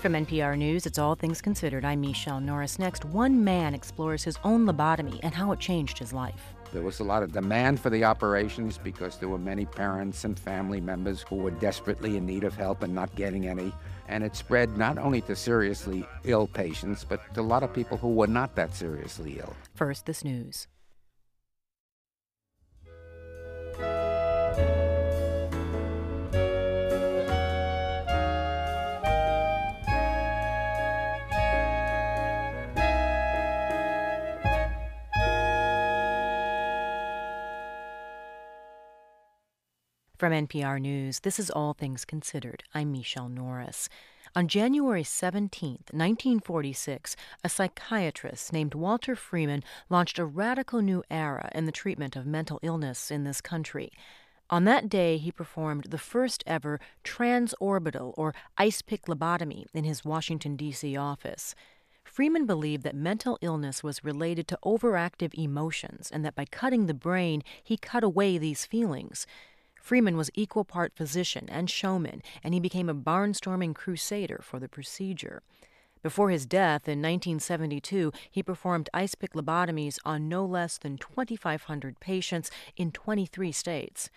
From NPR News, it's All Things Considered. I'm Michelle Norris. Next, one man explores his own lobotomy and how it changed his life. There was a lot of demand for the operations because there were many parents and family members who were desperately in need of help and not getting any. And it spread not only to seriously ill patients, but to a lot of people who were not that seriously ill. First, this news. From NPR News, this is All Things Considered. I'm Michelle Norris. On January 17, 1946, a psychiatrist named Walter Freeman launched a radical new era in the treatment of mental illness in this country. On that day, he performed the first ever transorbital or ice pick lobotomy in his Washington, D.C. office. Freeman believed that mental illness was related to overactive emotions and that by cutting the brain, he cut away these feelings. Freeman was equal part physician and showman, and he became a barnstorming crusader for the procedure. Before his death in 1972, he performed ice pick lobotomies on no less than 2,500 patients in 23 states.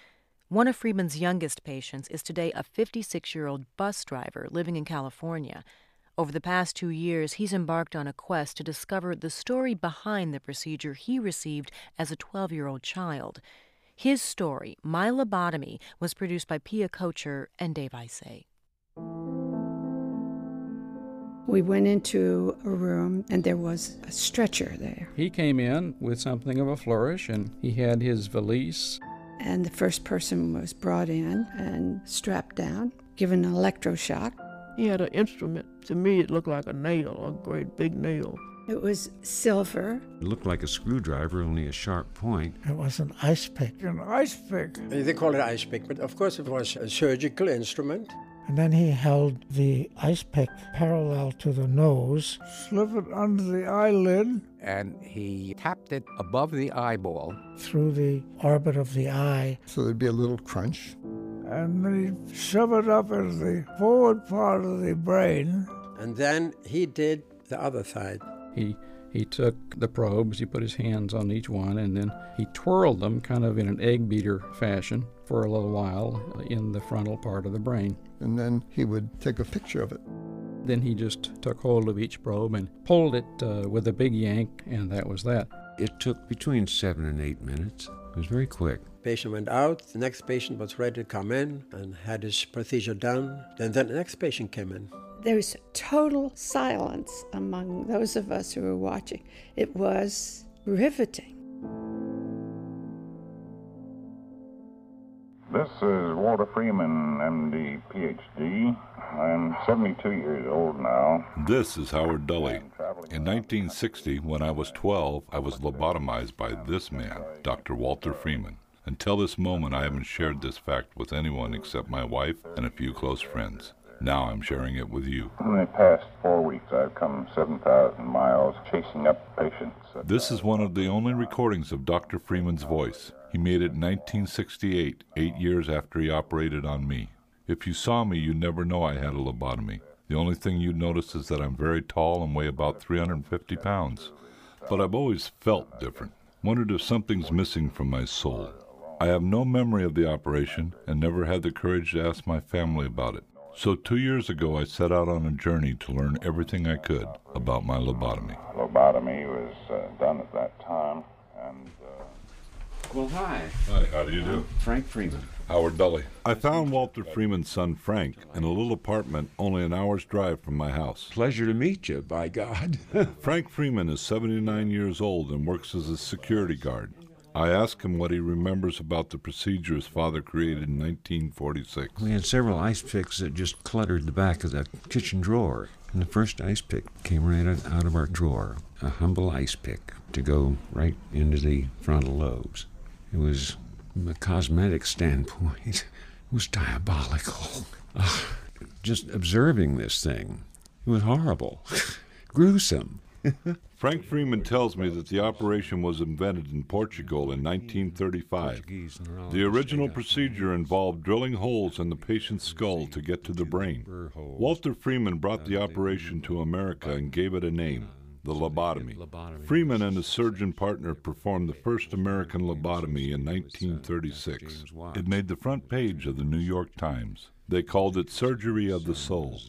One of Freeman's youngest patients is today a 56 year old bus driver living in California. Over the past two years, he's embarked on a quest to discover the story behind the procedure he received as a 12 year old child. His story, My Lobotomy, was produced by Piya Kochar and Dave Isay. We went into a room and there was a stretcher there. He came in with something of a flourish and he had his valise. And the first person was brought in and strapped down, given an electroshock. He had an instrument. To me, it looked like a nail, a great big nail. It was silver. It looked like a screwdriver, only a sharp point. It was an ice pick. An ice pick. They call it ice pick, but of course it was a surgical instrument. And then he held the ice pick parallel to the nose. Slip it under the eyelid. And he tapped it above the eyeball. Through the orbit of the eye. So there'd be a little crunch. And then he'd shove it up into the forward part of the brain. And then he did the other side. He he took the probes, he put his hands on each one, and then he twirled them kind of in an egg beater fashion for a little while in the frontal part of the brain. And then he would take a picture of it. Then he just took hold of each probe and pulled it uh, with a big yank, and that was that. It took between seven and eight minutes. It was very quick. Patient went out, the next patient was ready to come in and had his procedure done. And then the next patient came in. There's total silence among those of us who were watching. It was riveting. This is Walter Freeman, MD, PhD. I'm 72 years old now. This is Howard Dully. In 1960, when I was 12, I was lobotomized by this man, Dr. Walter Freeman. Until this moment, I haven't shared this fact with anyone except my wife and a few close friends. Now I'm sharing it with you. In the past four weeks, I've come 7,000 miles chasing up patients. This uh, is one of the only recordings of Dr. Freeman's voice. He made it in 1968, eight years after he operated on me. If you saw me, you'd never know I had a lobotomy. The only thing you'd notice is that I'm very tall and weigh about 350 pounds. But I've always felt different. Wondered if something's missing from my soul. I have no memory of the operation and never had the courage to ask my family about it. So, two years ago, I set out on a journey to learn everything I could about my lobotomy. Lobotomy was uh, done at that time, and. Uh... Well, hi. Hi, how do you do? Frank Freeman. Howard Dully. I found Walter Freeman's son Frank in a little apartment only an hour's drive from my house. Pleasure to meet you, by God. Frank Freeman is 79 years old and works as a security guard. I asked him what he remembers about the procedure his father created in 1946. We had several ice picks that just cluttered the back of the kitchen drawer. And the first ice pick came right out of our drawer, a humble ice pick to go right into the frontal lobes. It was, from a cosmetic standpoint, it was diabolical. Just observing this thing, it was horrible, gruesome. Frank Freeman tells me that the operation was invented in Portugal in 1935. The original procedure involved drilling holes in the patient's skull to get to the brain. Walter Freeman brought the operation to America and gave it a name the lobotomy. Freeman and his surgeon partner performed the first American lobotomy in 1936. It made the front page of the New York Times. They called it Surgery of the Soul.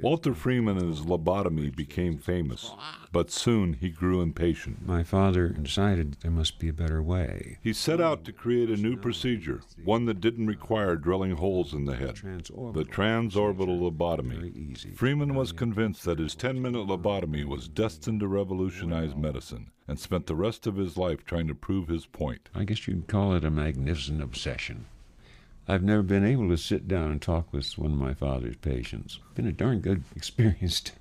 Walter Freeman and his lobotomy became famous, but soon he grew impatient. My father decided there must be a better way. He set out to create a new procedure, one that didn't require drilling holes in the head the transorbital lobotomy. Freeman was convinced that his 10 minute lobotomy was destined to revolutionize medicine and spent the rest of his life trying to prove his point. I guess you'd call it a magnificent obsession. I've never been able to sit down and talk with one of my father's patients. Been a darn good experience to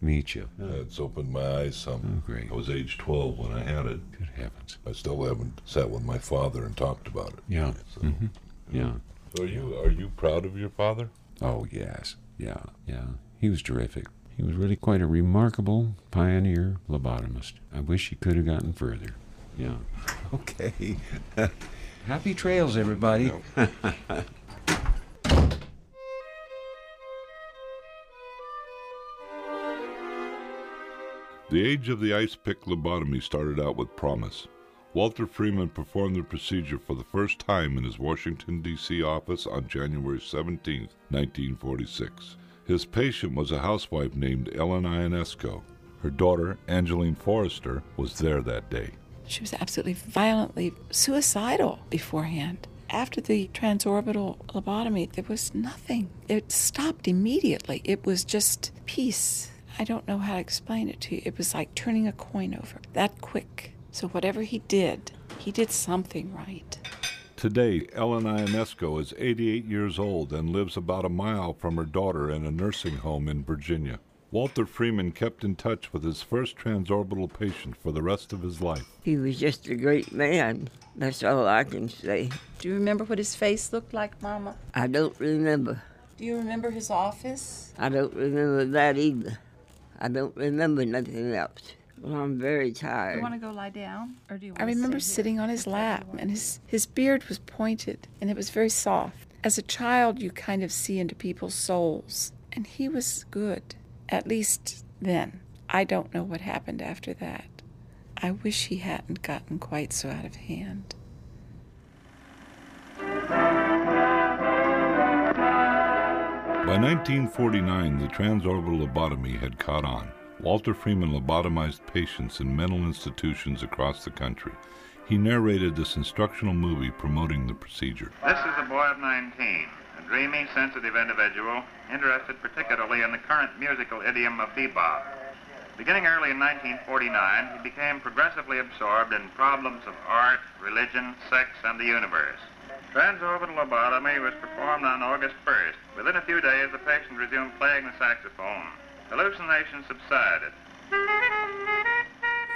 meet you. Yeah, it's opened my eyes some. Oh, great. I was age 12 when I had it. Good heavens. I still haven't sat with my father and talked about it. Yeah. So, Mm-hmm. Yeah. so are you are you proud of your father? Oh, yes. Yeah. Yeah. He was terrific. He was really quite a remarkable pioneer lobotomist. I wish he could have gotten further. Yeah. Okay. Happy trails, everybody. The age of the ice pick lobotomy started out with promise. Walter Freeman performed the procedure for the first time in his Washington, D.C. office on January 17, 1946. His patient was a housewife named Ellen Ionesco. Her daughter, Angeline Forrester, was there that day. She was absolutely violently suicidal beforehand. After the transorbital lobotomy, there was nothing. It stopped immediately. It was just peace. I don't know how to explain it to you. It was like turning a coin over that quick. So, whatever he did, he did something right. Today, Ellen Ionesco is 88 years old and lives about a mile from her daughter in a nursing home in Virginia. Walter Freeman kept in touch with his first transorbital patient for the rest of his life. He was just a great man. That's all I can say. Do you remember what his face looked like, Mama? I don't remember. Do you remember his office? I don't remember that either. I don't remember nothing else. Well, I'm very tired. You want to go lie down, or do you? Want to I remember to sit sitting on his lap, and his, his beard was pointed, and it was very soft. As a child, you kind of see into people's souls, and he was good, at least then. I don't know what happened after that. I wish he hadn't gotten quite so out of hand. By 1949, the transorbital lobotomy had caught on. Walter Freeman lobotomized patients in mental institutions across the country. He narrated this instructional movie promoting the procedure. This is a boy of 19, a dreamy, sensitive individual interested particularly in the current musical idiom of bebop. Beginning early in 1949, he became progressively absorbed in problems of art, religion, sex, and the universe. Transorbital lobotomy was performed on August 1st. Within a few days, the patient resumed playing the saxophone. Hallucinations subsided.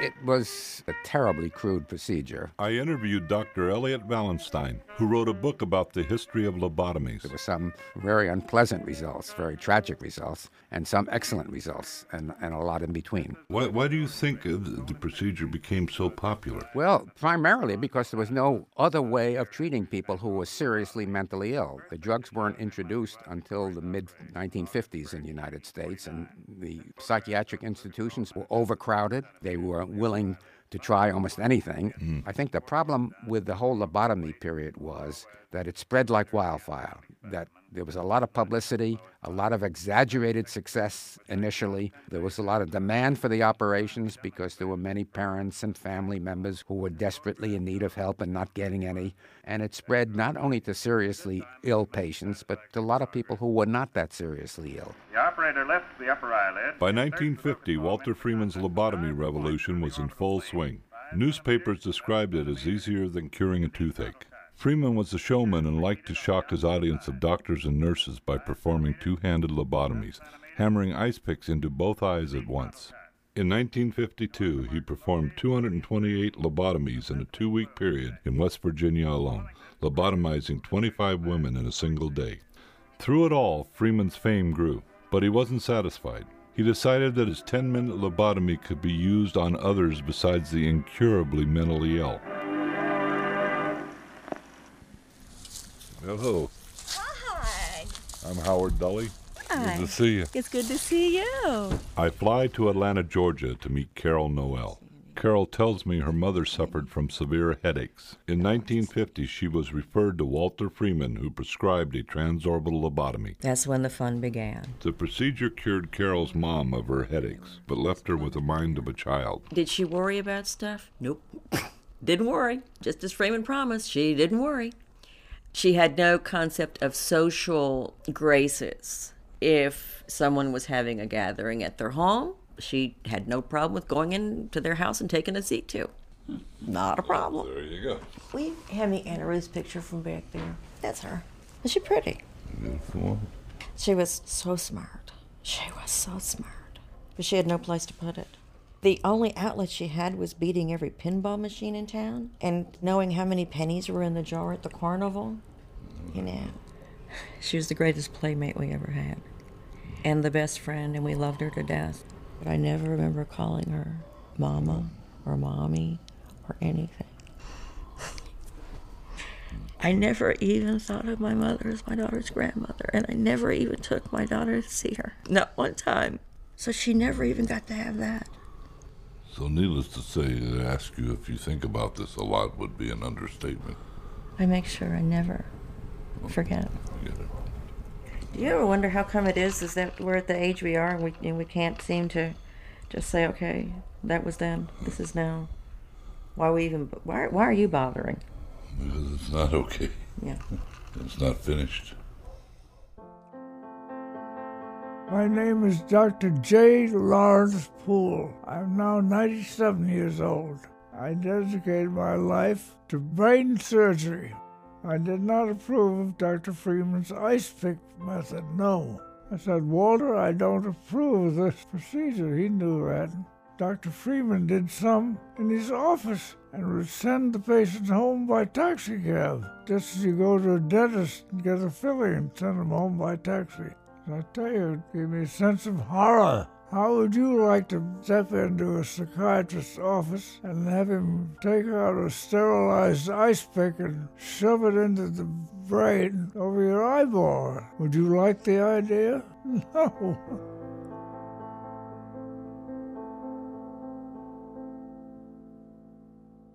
It was a terribly crude procedure. I interviewed Dr. Elliot Valenstein, who wrote a book about the history of lobotomies. There were some very unpleasant results, very tragic results, and some excellent results, and, and a lot in between. Why, why do you think uh, the the procedure became so popular? Well, primarily because there was no other way of treating people who were seriously mentally ill. The drugs weren't introduced until the mid 1950s in the United States, and the psychiatric institutions were overcrowded. They were willing to try almost anything. Mm. I think the problem with the whole lobotomy period was that it spread like wildfire, that there was a lot of publicity, a lot of exaggerated success initially. There was a lot of demand for the operations because there were many parents and family members who were desperately in need of help and not getting any. And it spread not only to seriously ill patients, but to a lot of people who were not that seriously ill. The operator lifts the upper eyelid. By 1950, Walter Freeman's lobotomy revolution was in full swing. Newspapers described it as easier than curing a toothache. Freeman was a showman and liked to shock his audience of doctors and nurses by performing two handed lobotomies, hammering ice picks into both eyes at once. In 1952, he performed 228 lobotomies in a two week period in West Virginia alone, lobotomizing 25 women in a single day. Through it all, Freeman's fame grew, but he wasn't satisfied. He decided that his 10 minute lobotomy could be used on others besides the incurably mentally ill. Hello. Hi. I'm Howard Dully. Hi. Good to see you. It's good to see you. I fly to Atlanta, Georgia to meet Carol Noel. Carol tells me her mother suffered from severe headaches. In 1950, she was referred to Walter Freeman, who prescribed a transorbital lobotomy. That's when the fun began. The procedure cured Carol's mom of her headaches, but left her with the mind of a child. Did she worry about stuff? Nope. didn't worry. Just as Freeman promised, she didn't worry. She had no concept of social graces. If someone was having a gathering at their home, she had no problem with going into their house and taking a seat too. Not a problem. There you go. Will you hand me Anna Ruth's picture from back there? That's her. Is she pretty? Beautiful. She was so smart. She was so smart. But she had no place to put it. The only outlet she had was beating every pinball machine in town and knowing how many pennies were in the jar at the carnival. You know, she was the greatest playmate we ever had and the best friend, and we loved her to death. But I never remember calling her mama or mommy or anything. I never even thought of my mother as my daughter's grandmother, and I never even took my daughter to see her. Not one time. So she never even got to have that. So, needless to say, to ask you if you think about this a lot would be an understatement. I make sure I never forget. Get it. Do you ever wonder how come it is is that we're at the age we are and we and we can't seem to just say, okay, that was then, this is now. Why we even why why are you bothering? Because it's not okay. Yeah. It's not finished. My name is Dr. J. Lawrence Poole. I'm now 97 years old. I dedicated my life to brain surgery. I did not approve of Dr. Freeman's ice pick method, no. I said, Walter, I don't approve of this procedure. He knew that. Dr. Freeman did some in his office and would send the patient home by taxi cab, just as you go to a dentist and get a filling and send them home by taxi. I tell you, it gave me a sense of horror. How would you like to step into a psychiatrist's office and have him take out a sterilized ice pick and shove it into the brain over your eyeball? Would you like the idea? No.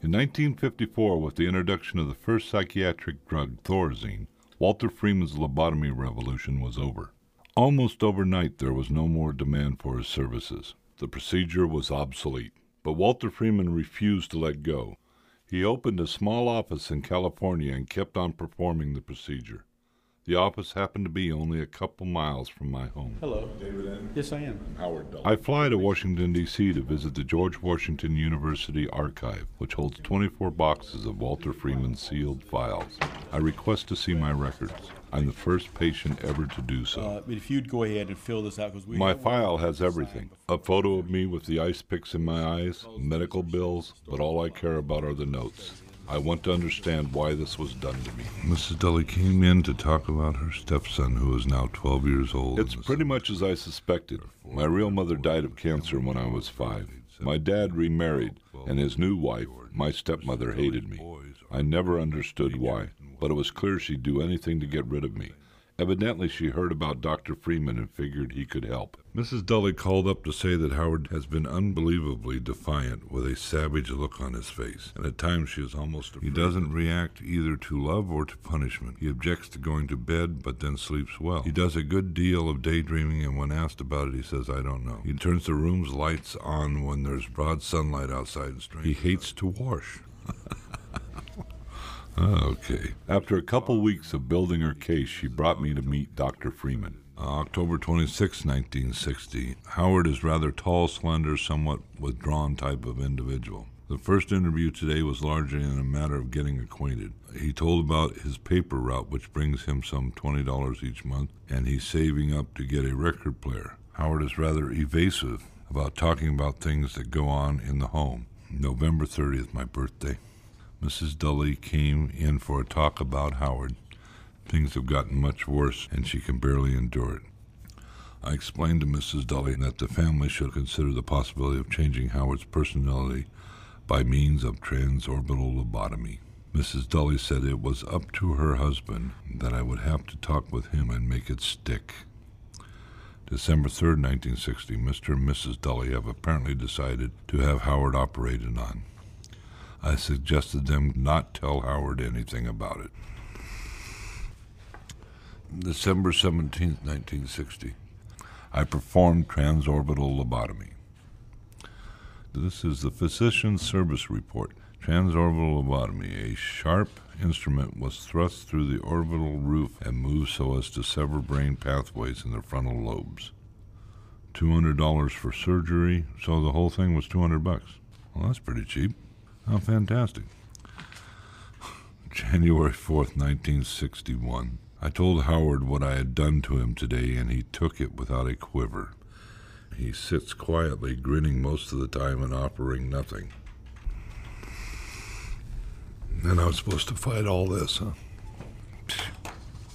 In 1954, with the introduction of the first psychiatric drug, Thorazine, Walter Freeman's lobotomy revolution was over. Almost overnight, there was no more demand for his services. The procedure was obsolete. But Walter Freeman refused to let go. He opened a small office in California and kept on performing the procedure. The office happened to be only a couple miles from my home. Hello. David N. Yes, I am. Howard Dully. I fly to Washington, D.C. to visit the George Washington University Archive, which holds 24 boxes of Walter Freeman sealed files. I request to see my records. I'm the first patient ever to do so. Uh, if you'd go ahead and fill this out, because we My file has everything: a photo of me with the ice picks in my eyes, medical bills, but all I care about are the notes. I want to understand why this was done to me. Mrs. Dully came in to talk about her stepson, who is now 12 years old. It's pretty much as I suspected. My real mother died of cancer when I was five. My dad remarried, and his new wife, my stepmother, hated me. I never understood why, but it was clear she'd do anything to get rid of me. Evidently, she heard about Dr. Freeman and figured he could help. Mrs. Dully called up to say that Howard has been unbelievably defiant, with a savage look on his face, and at times she is almost afraid. He doesn't react either to love or to punishment. He objects to going to bed, but then sleeps well. He does a good deal of daydreaming, and when asked about it, he says, I don't know. He turns the room's lights on when there's broad sunlight outside and strange. He hates to wash. Ah, Okay. After a couple weeks of building her case, she brought me to meet Dr. Freeman. October 26, 1960. Howard is rather tall, slender, somewhat withdrawn type of individual. The first interview today was largely in a matter of getting acquainted. He told about his paper route, which brings him some $20 each month, and he's saving up to get a record player. Howard is rather evasive about talking about things that go on in the home. November 30th, my birthday. Mrs. Dully came in for a talk about Howard. Things have gotten much worse, and she can barely endure it. I explained to Mrs. Dully that the family should consider the possibility of changing Howard's personality by means of transorbital lobotomy. Mrs. Dully said it was up to her husband, that I would have to talk with him and make it stick. December 3rd, 1960, Mr. and Mrs. Dully have apparently decided to have Howard operated on. I suggested them not tell Howard anything about it. December 17th, 1960. I performed transorbital lobotomy. This is the physician's service report. Transorbital lobotomy. A sharp instrument was thrust through the orbital roof and moved so as to sever brain pathways in the frontal lobes. $200 for surgery, so the whole thing was 200 bucks. Well, that's pretty cheap. How fantastic. January 4th, 1961. I told Howard what I had done to him today, and he took it without a quiver. He sits quietly, grinning most of the time and offering nothing. And I was supposed to fight all this, huh?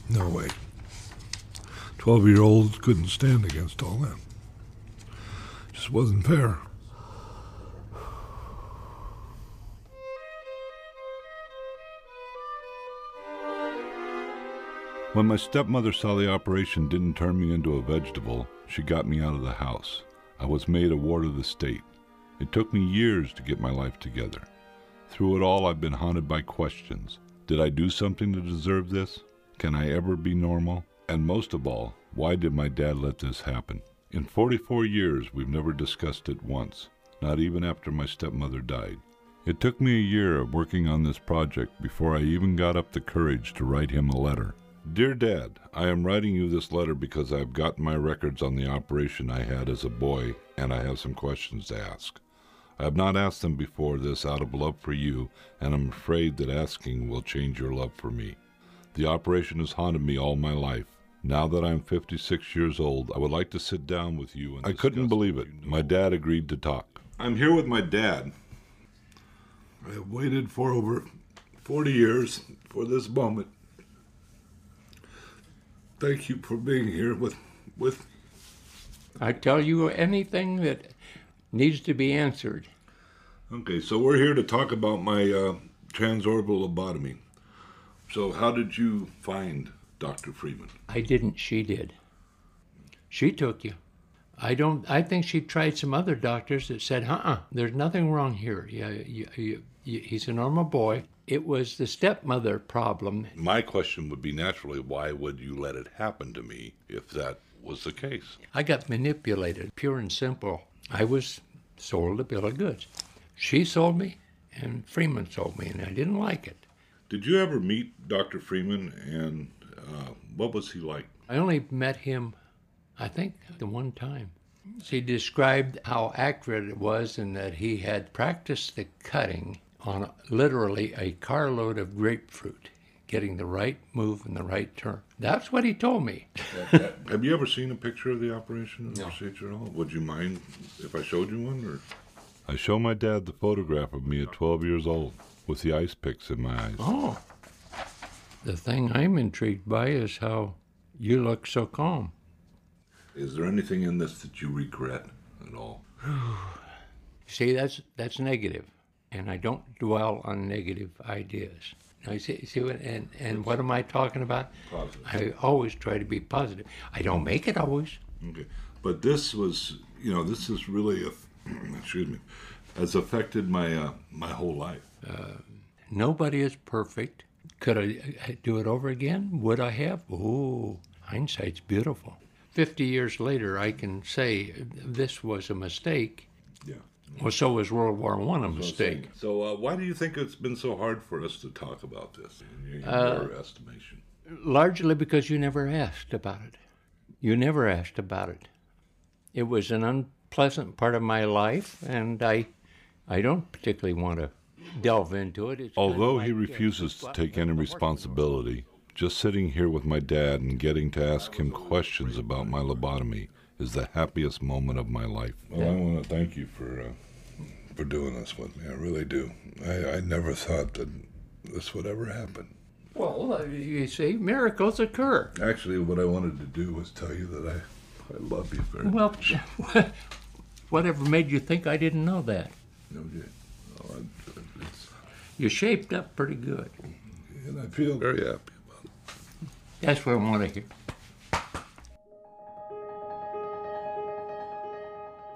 No way. Twelve year olds couldn't stand against all that. Just wasn't fair. When my stepmother saw the operation didn't turn me into a vegetable, she got me out of the house. I was made a ward of the state. It took me years to get my life together. Through it all, I've been haunted by questions. Did I do something to deserve this? Can I ever be normal? And most of all, why did my dad let this happen? In 44 years, we've never discussed it once, not even after my stepmother died. It took me a year of working on this project before I even got up the courage to write him a letter. Dear Dad, I am writing you this letter because I have gotten my records on the operation I had as a boy and I have some questions to ask. I have not asked them before this out of love for you, and I'm afraid that asking will change your love for me. The operation has haunted me all my life. Now that I'm 56 years old, I would like to sit down with you and I couldn't believe it. My dad agreed to talk. I'm here with my dad. I have waited for over 40 years for this moment. Thank you for being here with with I tell you anything that needs to be answered. Okay, so we're here to talk about my uh, transorbital lobotomy. So, how did you find Dr. Freeman? I didn't, she did. She took you. I don't. I think she tried some other doctors that said, "Uh-uh, there's nothing wrong here. Yeah, you, you, you, he's a normal boy." It was the stepmother problem. My question would be naturally, why would you let it happen to me if that was the case? I got manipulated, pure and simple. I was sold a bill of goods. She sold me, and Freeman sold me, and I didn't like it. Did you ever meet Dr. Freeman, and uh, what was he like? I only met him, I think, the one time. He described how accurate it was and that he had practiced the cutting on literally a carload of grapefruit, getting the right move and the right turn. That's what he told me. Have you ever seen a picture of the operation or No. procedure at all? Would you mind if I showed you one? Or I show my dad the photograph of me at 12 years old with the ice picks in my eyes. Oh. The thing I'm intrigued by is how you look so calm. Is there anything in this that you regret at all? See, that's that's negative, and I don't dwell on negative ideas. Now, you see, see what, and, and what am I talking about? Positive. I always try to be positive. I don't make it always. Okay, but this was, you know, this is really, a, excuse me, has affected my uh, my whole life. Uh, nobody is perfect. Could I uh, do it over again? Would I have? Oh, hindsight's beautiful. Fifty years later, I can say this was a mistake. Yeah. Well, so was World War One a mistake. So, uh, why do you think it's been so hard for us to talk about this, in your, Uh, your estimation? Largely because you never asked about it. You never asked about it. It was an unpleasant part of my life, and I, I don't particularly want to delve into it. It's kind of Although he like, uh, refuses to take any responsibility, just sitting here with my dad and getting to ask him questions about my lobotomy is the happiest moment of my life. Well, I want to thank you for uh, for doing this with me. I really do. I, I never thought that this would ever happen. Well, uh, you see, miracles occur. Actually, what I wanted to do was tell you that I I love you very much. Well, whatever made you think I didn't know that? Okay. Oh, I- it's- You shaped up pretty good. and I feel very happy. About it. That's what I want to hear.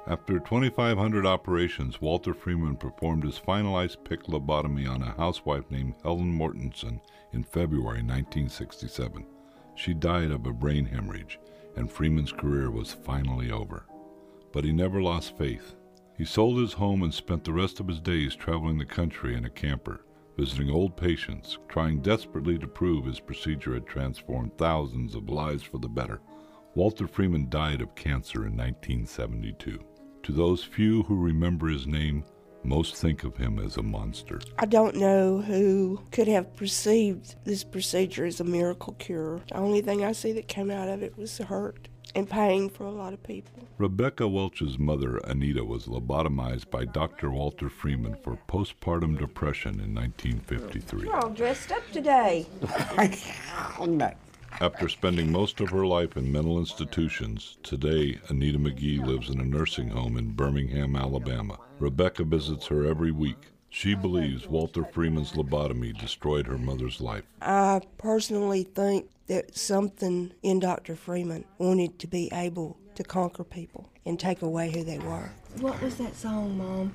After 2,500 operations, Walter Freeman performed his finalized pick lobotomy on a housewife named Helen Mortensen in February 1967. She died of a brain hemorrhage, and Freeman's career was finally over. But he never lost faith. He sold his home and spent the rest of his days traveling the country in a camper, visiting old patients, trying desperately to prove his procedure had transformed thousands of lives for the better. Walter Freeman died of cancer in 1972. To those few who remember his name, most think of him as a monster. I don't know who could have perceived this procedure as a miracle cure. The only thing I see that came out of it was hurt and pain for a lot of people. Rebecca Welch's mother, Anita, was lobotomized by Dr. Walter Freeman for postpartum depression in 1953. You're all dressed up today. After spending most of her life in mental institutions, today Anita McGee lives in a nursing home in Birmingham, Alabama. Rebecca visits her every week. She believes Walter Freeman's lobotomy destroyed her mother's life. I personally think that something in Dr. Freeman wanted to be able to conquer people and take away who they were. What was that song, Mom?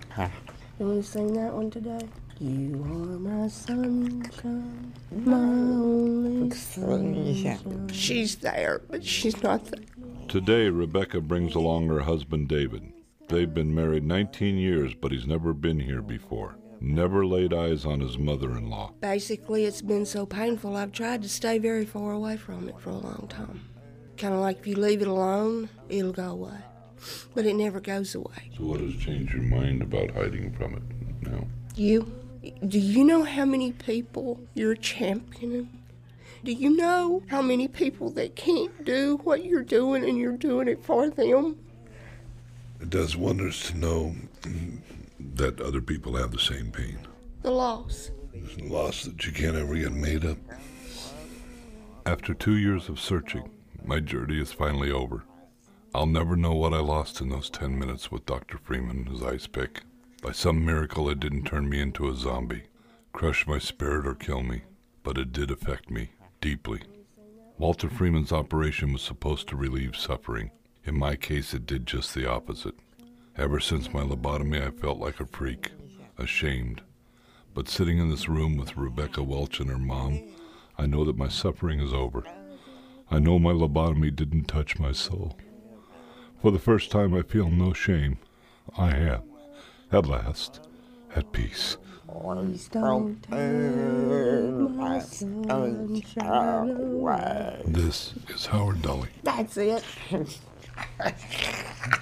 You want to sing that one today? You are my sunshine, my only sunshine. She's there, but she's not there. Today, Rebecca brings along her husband David. They've been married 19 years, but he's never been here before. Never laid eyes on his mother in law. Basically, it's been so painful, I've tried to stay very far away from it for a long time. Kind of like if you leave it alone, it'll go away. But it never goes away. So, what has changed your mind about hiding from it now? You, do you know how many people you're championing? Do you know how many people that can't do what you're doing and you're doing it for them? It does wonders to know that other people have the same pain. The loss. A loss that you can't ever get made up. After two years of searching, my journey is finally over. I'll never know what I lost in those ten minutes with Dr. Freeman, and his ice pick. By some miracle, it didn't turn me into a zombie, crush my spirit, or kill me, but it did affect me deeply. Walter Freeman's operation was supposed to relieve suffering. In my case, it did just the opposite. Ever since my lobotomy, I felt like a freak, ashamed. But sitting in this room with Rebecca Welch and her mom, I know that my suffering is over. I know my lobotomy didn't touch my soul. For the first time, I feel no shame. I am, at last, at peace. Please don't turn my sunshine away. This is Howard Dully. That's it.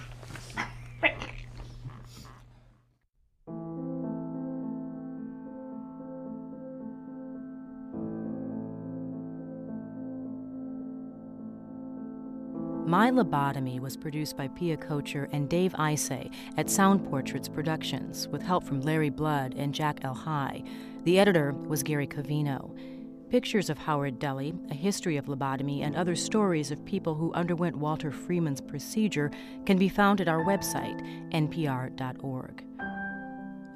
My Lobotomy was produced by Piya Kochar and Dave Isay at Sound Portraits Productions, with help from Larry Blood and Jack El High. The editor was Gary Covino. Pictures of Howard Dully, a history of lobotomy, and other stories of people who underwent Walter Freeman's procedure can be found at our website, npr.org.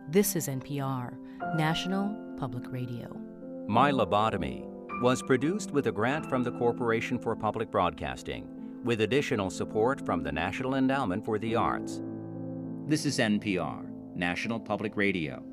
This is NPR, National Public Radio. My Lobotomy was produced with a grant from the Corporation for Public Broadcasting, with additional support from the National Endowment for the Arts. This is NPR, National Public Radio.